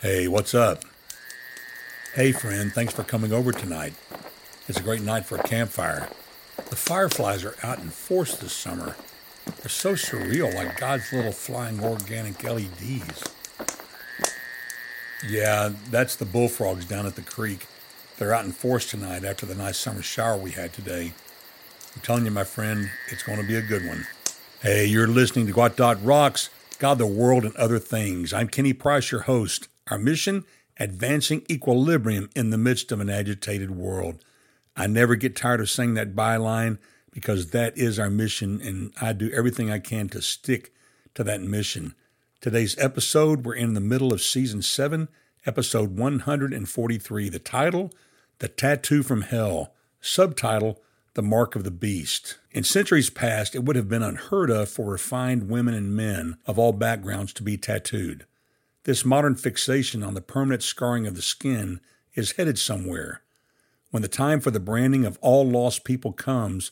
Hey, what's up? Hey, friend, thanks for coming over tonight. It's a great night for a campfire. The fireflies are out in force this summer. They're so surreal, like God's little flying organic LEDs. Yeah, that's the bullfrogs down at the creek. They're out in force tonight after the nice summer shower we had today. I'm telling you, my friend, it's going to be a good one. Hey, you're listening to Gwot Dot Rocks, God, the World, and Other Things. I'm Kenny Price, your host. Our mission advancing equilibrium in the midst of an agitated world. I never get tired of saying that byline because that is our mission, and I do everything I can to stick to that mission. Today's episode, we're in the middle of season 7, episode 143. The title, The Tattoo from Hell. Subtitle, The Mark of the Beast. In centuries past, it would have been unheard of for refined women and men of all backgrounds to be tattooed. This modern fixation on the permanent scarring of the skin is headed somewhere. When the time for the branding of all lost people comes,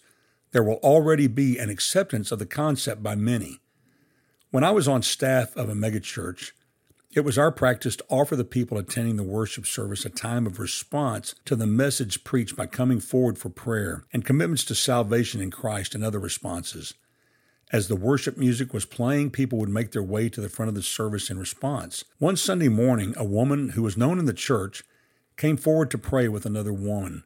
there will already be an acceptance of the concept by many. When I was on staff of a megachurch, it was our practice to offer the people attending the worship service a time of response to the message preached by coming forward for prayer and commitments to salvation in Christ and other responses. As the worship music was playing, people would make their way to the front of the service in response. One Sunday morning, a woman who was known in the church came forward to pray with another woman.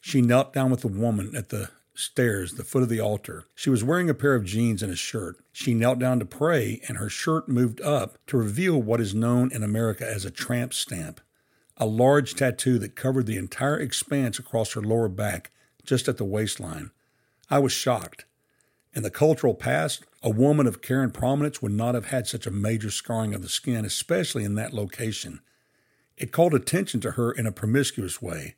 She knelt down with the woman at the stairs, the foot of the altar. She was wearing a pair of jeans and a shirt. She knelt down to pray, and her shirt moved up to reveal what is known in America as a tramp stamp, a large tattoo that covered the entire expanse across her lower back, just at the waistline. I was shocked. In the cultural past, a woman of care and prominence would not have had such a major scarring of the skin, especially in that location. It called attention to her in a promiscuous way.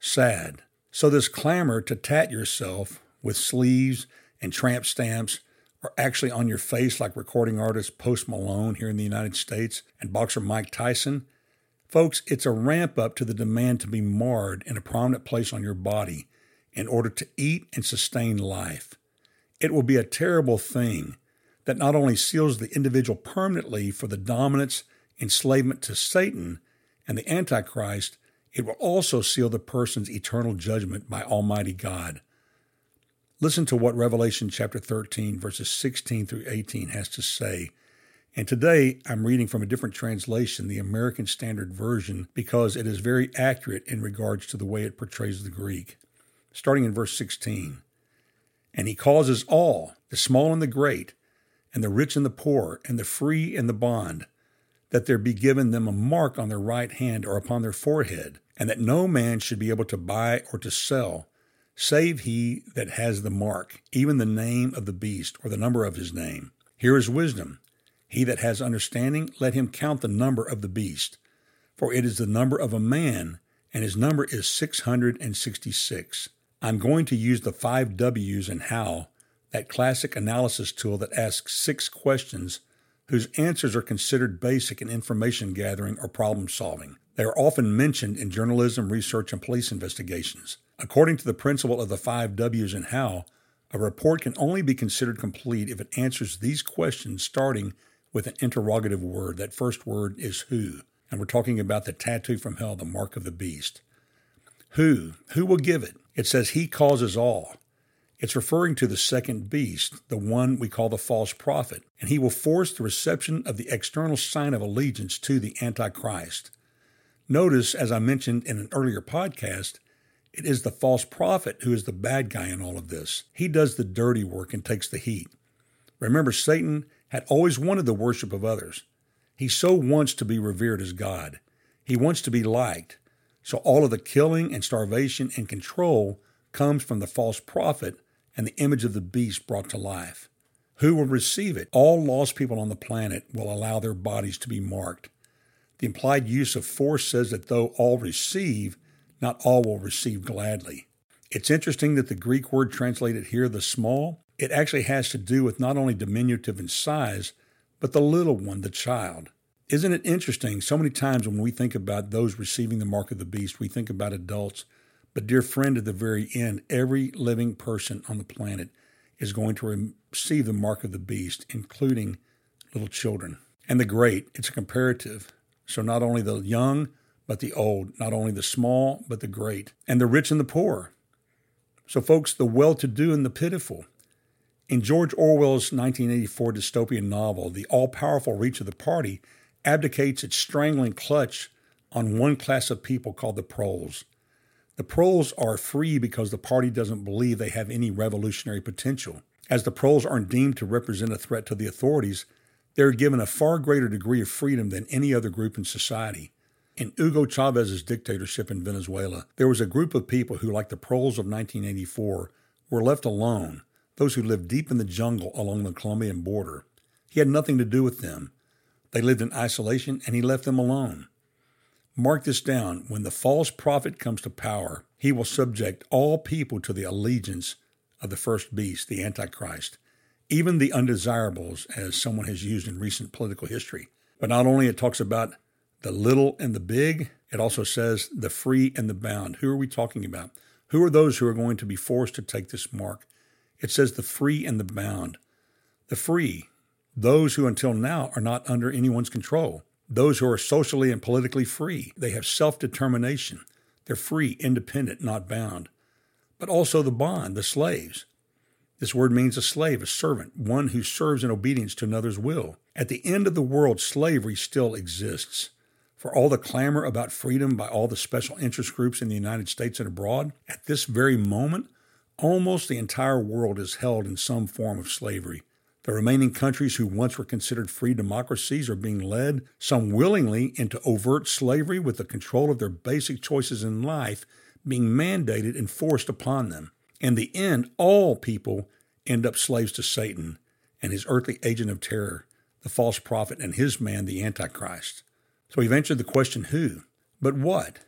Sad. So, this clamor to tat yourself with sleeves and tramp stamps are actually on your face, like recording artist Post Malone here in the United States and boxer Mike Tyson. Folks, it's a ramp up to the demand to be marred in a prominent place on your body in order to eat and sustain life. It will be a terrible thing that not only seals the individual permanently for the dominance, enslavement to Satan and the Antichrist, it will also seal the person's eternal judgment by Almighty God. Listen to what Revelation chapter 13, verses 16 through 18 has to say. And today I'm reading from a different translation, the American Standard Version, because it is very accurate in regards to the way it portrays the Greek. Starting in verse 16. And he causes all, the small and the great, and the rich and the poor, and the free and the bond, that there be given them a mark on their right hand or upon their forehead, and that no man should be able to buy or to sell, save he that has the mark, even the name of the beast, or the number of his name. Here is wisdom. He that has understanding, let him count the number of the beast, for it is the number of a man, and his number is six hundred and sixty six. I'm going to use the five W's and how, that classic analysis tool that asks six questions whose answers are considered basic in information gathering or problem solving. They are often mentioned in journalism, research, and police investigations. According to the principle of the five W's and how, a report can only be considered complete if it answers these questions starting with an interrogative word. That first word is who. And we're talking about the tattoo from hell, the mark of the beast. Who? Who will give it? It says he causes all. It's referring to the second beast, the one we call the false prophet, and he will force the reception of the external sign of allegiance to the Antichrist. Notice, as I mentioned in an earlier podcast, it is the false prophet who is the bad guy in all of this. He does the dirty work and takes the heat. Remember, Satan had always wanted the worship of others. He so wants to be revered as God. He wants to be liked. So all of the killing and starvation and control comes from the false prophet and the image of the beast brought to life. Who will receive it? All lost people on the planet will allow their bodies to be marked. The implied use of force says that though all receive, not all will receive gladly. It's interesting that the Greek word translated here, the small, it actually has to do with not only diminutive in size, but the little one, the child. Isn't it interesting? So many times when we think about those receiving the mark of the beast, we think about adults but, dear friend, at the very end, every living person on the planet is going to receive the mark of the beast, including little children. And the great, it's a comparative. So not only the young, but the old, not only the small, but the great, and the rich and the poor. So, folks, the well to do and the pitiful. In George Orwell's 1984 dystopian novel, the all powerful reach of the party abdicates its strangling clutch on one class of people called the proles. The proles are free because the party doesn't believe they have any revolutionary potential. As the proles aren't deemed to represent a threat to the authorities, they are given a far greater degree of freedom than any other group in society. In Hugo Chavez's dictatorship in Venezuela, there was a group of people who, like the proles of 1984, were left alone, those who lived deep in the jungle along the Colombian border. He had nothing to do with them. They lived in isolation, and he left them alone. Mark this down when the false prophet comes to power, he will subject all people to the allegiance of the first beast, the Antichrist, even the undesirables, as someone has used in recent political history. But not only it talks about the little and the big, it also says the free and the bound. Who are we talking about? Who are those who are going to be forced to take this mark? It says the free and the bound. The free, those who until now are not under anyone's control those who are socially and politically free. They have self determination. They're free, independent, not bound. But also the bond, the slaves. This word means a slave, a servant, one who serves in obedience to another's will. At the end of the world, slavery still exists. For all the clamor about freedom by all the special interest groups in the United States and abroad, at this very moment, almost the entire world is held in some form of slavery. The remaining countries who once were considered free democracies are being led, some willingly, into overt slavery with the control of their basic choices in life being mandated and forced upon them. In the end, all people end up slaves to Satan and his earthly agent of terror, the false prophet, and his man, the Antichrist. So we've answered the question who, but what?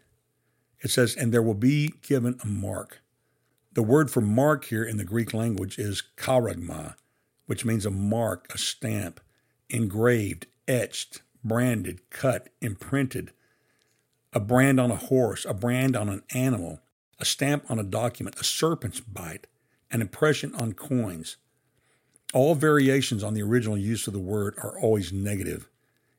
It says, and there will be given a mark. The word for mark here in the Greek language is charagma, which means a mark, a stamp, engraved, etched, branded, cut, imprinted, a brand on a horse, a brand on an animal, a stamp on a document, a serpent's bite, an impression on coins. All variations on the original use of the word are always negative.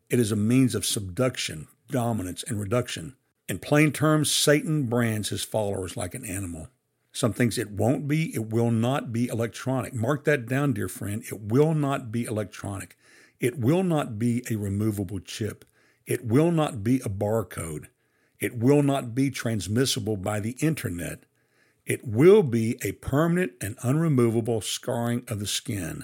It is a means of subduction, dominance, and reduction. In plain terms, Satan brands his followers like an animal. Some things it won't be, it will not be electronic. Mark that down, dear friend. It will not be electronic. It will not be a removable chip. It will not be a barcode. It will not be transmissible by the internet. It will be a permanent and unremovable scarring of the skin.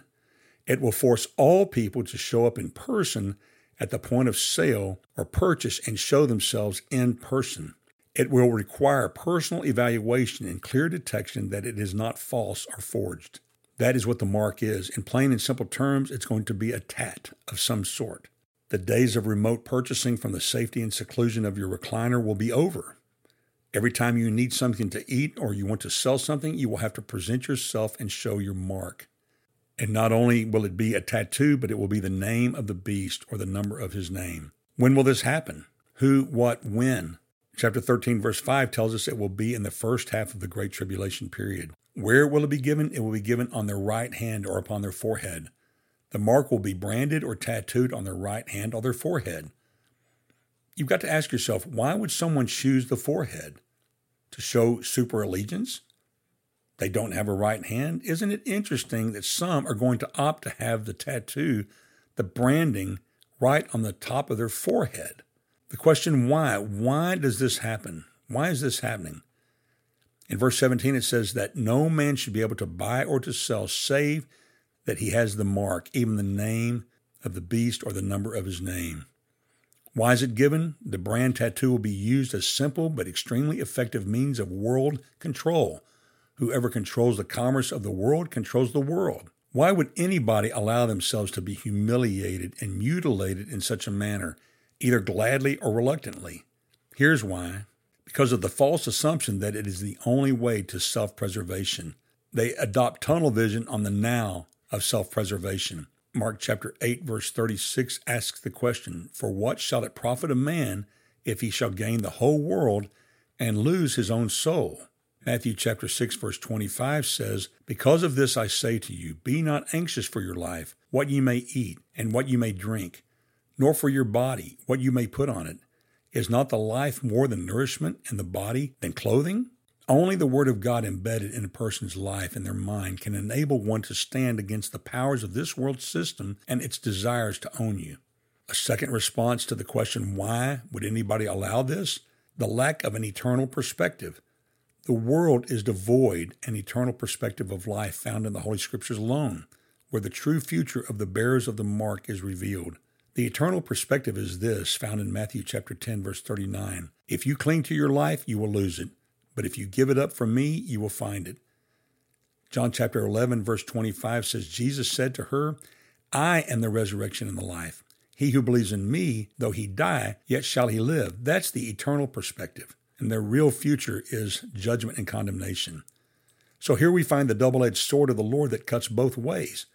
It will force all people to show up in person at the point of sale or purchase and show themselves in person. It will require personal evaluation and clear detection that it is not false or forged. That is what the mark is. In plain and simple terms, it's going to be a tat of some sort. The days of remote purchasing from the safety and seclusion of your recliner will be over. Every time you need something to eat or you want to sell something, you will have to present yourself and show your mark. And not only will it be a tattoo, but it will be the name of the beast or the number of his name. When will this happen? Who, what, when? Chapter 13, verse 5 tells us it will be in the first half of the Great Tribulation period. Where will it be given? It will be given on their right hand or upon their forehead. The mark will be branded or tattooed on their right hand or their forehead. You've got to ask yourself why would someone choose the forehead? To show super allegiance? They don't have a right hand? Isn't it interesting that some are going to opt to have the tattoo, the branding, right on the top of their forehead? The question why? Why does this happen? Why is this happening? In verse 17, it says that no man should be able to buy or to sell save that he has the mark, even the name of the beast or the number of his name. Why is it given? The brand tattoo will be used as simple but extremely effective means of world control. Whoever controls the commerce of the world controls the world. Why would anybody allow themselves to be humiliated and mutilated in such a manner either gladly or reluctantly. Here's why because of the false assumption that it is the only way to self preservation. They adopt tunnel vision on the now of self preservation. Mark chapter 8, verse 36 asks the question For what shall it profit a man if he shall gain the whole world and lose his own soul? Matthew chapter 6 verse 25 says, Because of this I say to you, be not anxious for your life, what ye may eat and what ye may drink, nor for your body what you may put on it. Is not the life more than nourishment, and the body than clothing? Only the Word of God embedded in a person's life and their mind can enable one to stand against the powers of this world system and its desires to own you. A second response to the question, why would anybody allow this? The lack of an eternal perspective. The world is devoid an eternal perspective of life found in the Holy Scriptures alone, where the true future of the bearers of the mark is revealed. The eternal perspective is this, found in Matthew chapter 10 verse 39. If you cling to your life, you will lose it, but if you give it up for me, you will find it. John chapter 11 verse 25 says Jesus said to her, I am the resurrection and the life. He who believes in me, though he die, yet shall he live. That's the eternal perspective. And their real future is judgment and condemnation. So here we find the double edged sword of the Lord that cuts both ways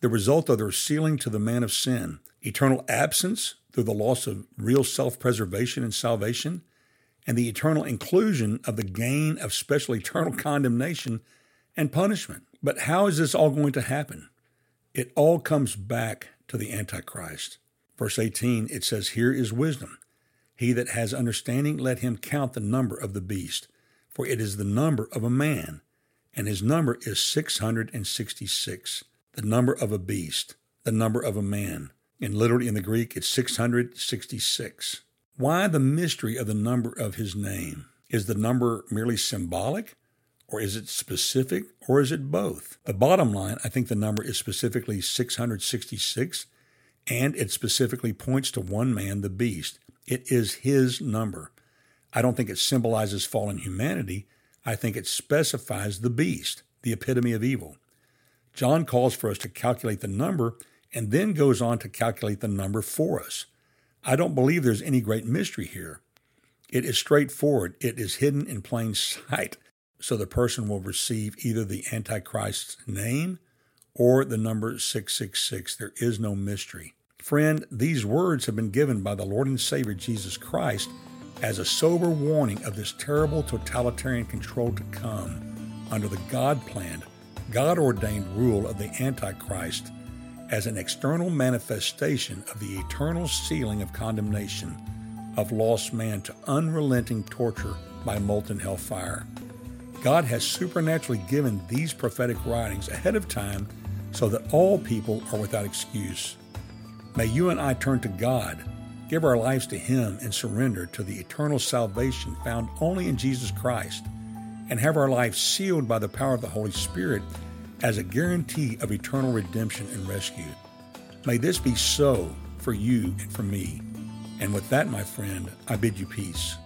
the result of their sealing to the man of sin, eternal absence through the loss of real self preservation and salvation, and the eternal inclusion of the gain of special eternal condemnation and punishment. But how is this all going to happen? It all comes back to the Antichrist. Verse 18, it says, Here is wisdom. He that has understanding, let him count the number of the beast, for it is the number of a man, and his number is 666 the number of a beast, the number of a man. And literally in the Greek, it's 666. Why the mystery of the number of his name? Is the number merely symbolic? Or is it specific? Or is it both? The bottom line, I think the number is specifically 666, and it specifically points to one man, the beast. It is his number. I don't think it symbolizes fallen humanity. I think it specifies the beast, the epitome of evil. John calls for us to calculate the number and then goes on to calculate the number for us. I don't believe there's any great mystery here. It is straightforward, it is hidden in plain sight. So the person will receive either the Antichrist's name or the number 666. There is no mystery. Friend, these words have been given by the Lord and Savior Jesus Christ as a sober warning of this terrible totalitarian control to come under the God planned God ordained rule of the Antichrist as an external manifestation of the eternal sealing of condemnation of lost man to unrelenting torture by molten hellfire. God has supernaturally given these prophetic writings ahead of time so that all people are without excuse. May you and I turn to God, give our lives to Him, and surrender to the eternal salvation found only in Jesus Christ and have our lives sealed by the power of the Holy Spirit as a guarantee of eternal redemption and rescue. May this be so for you and for me. And with that, my friend, I bid you peace.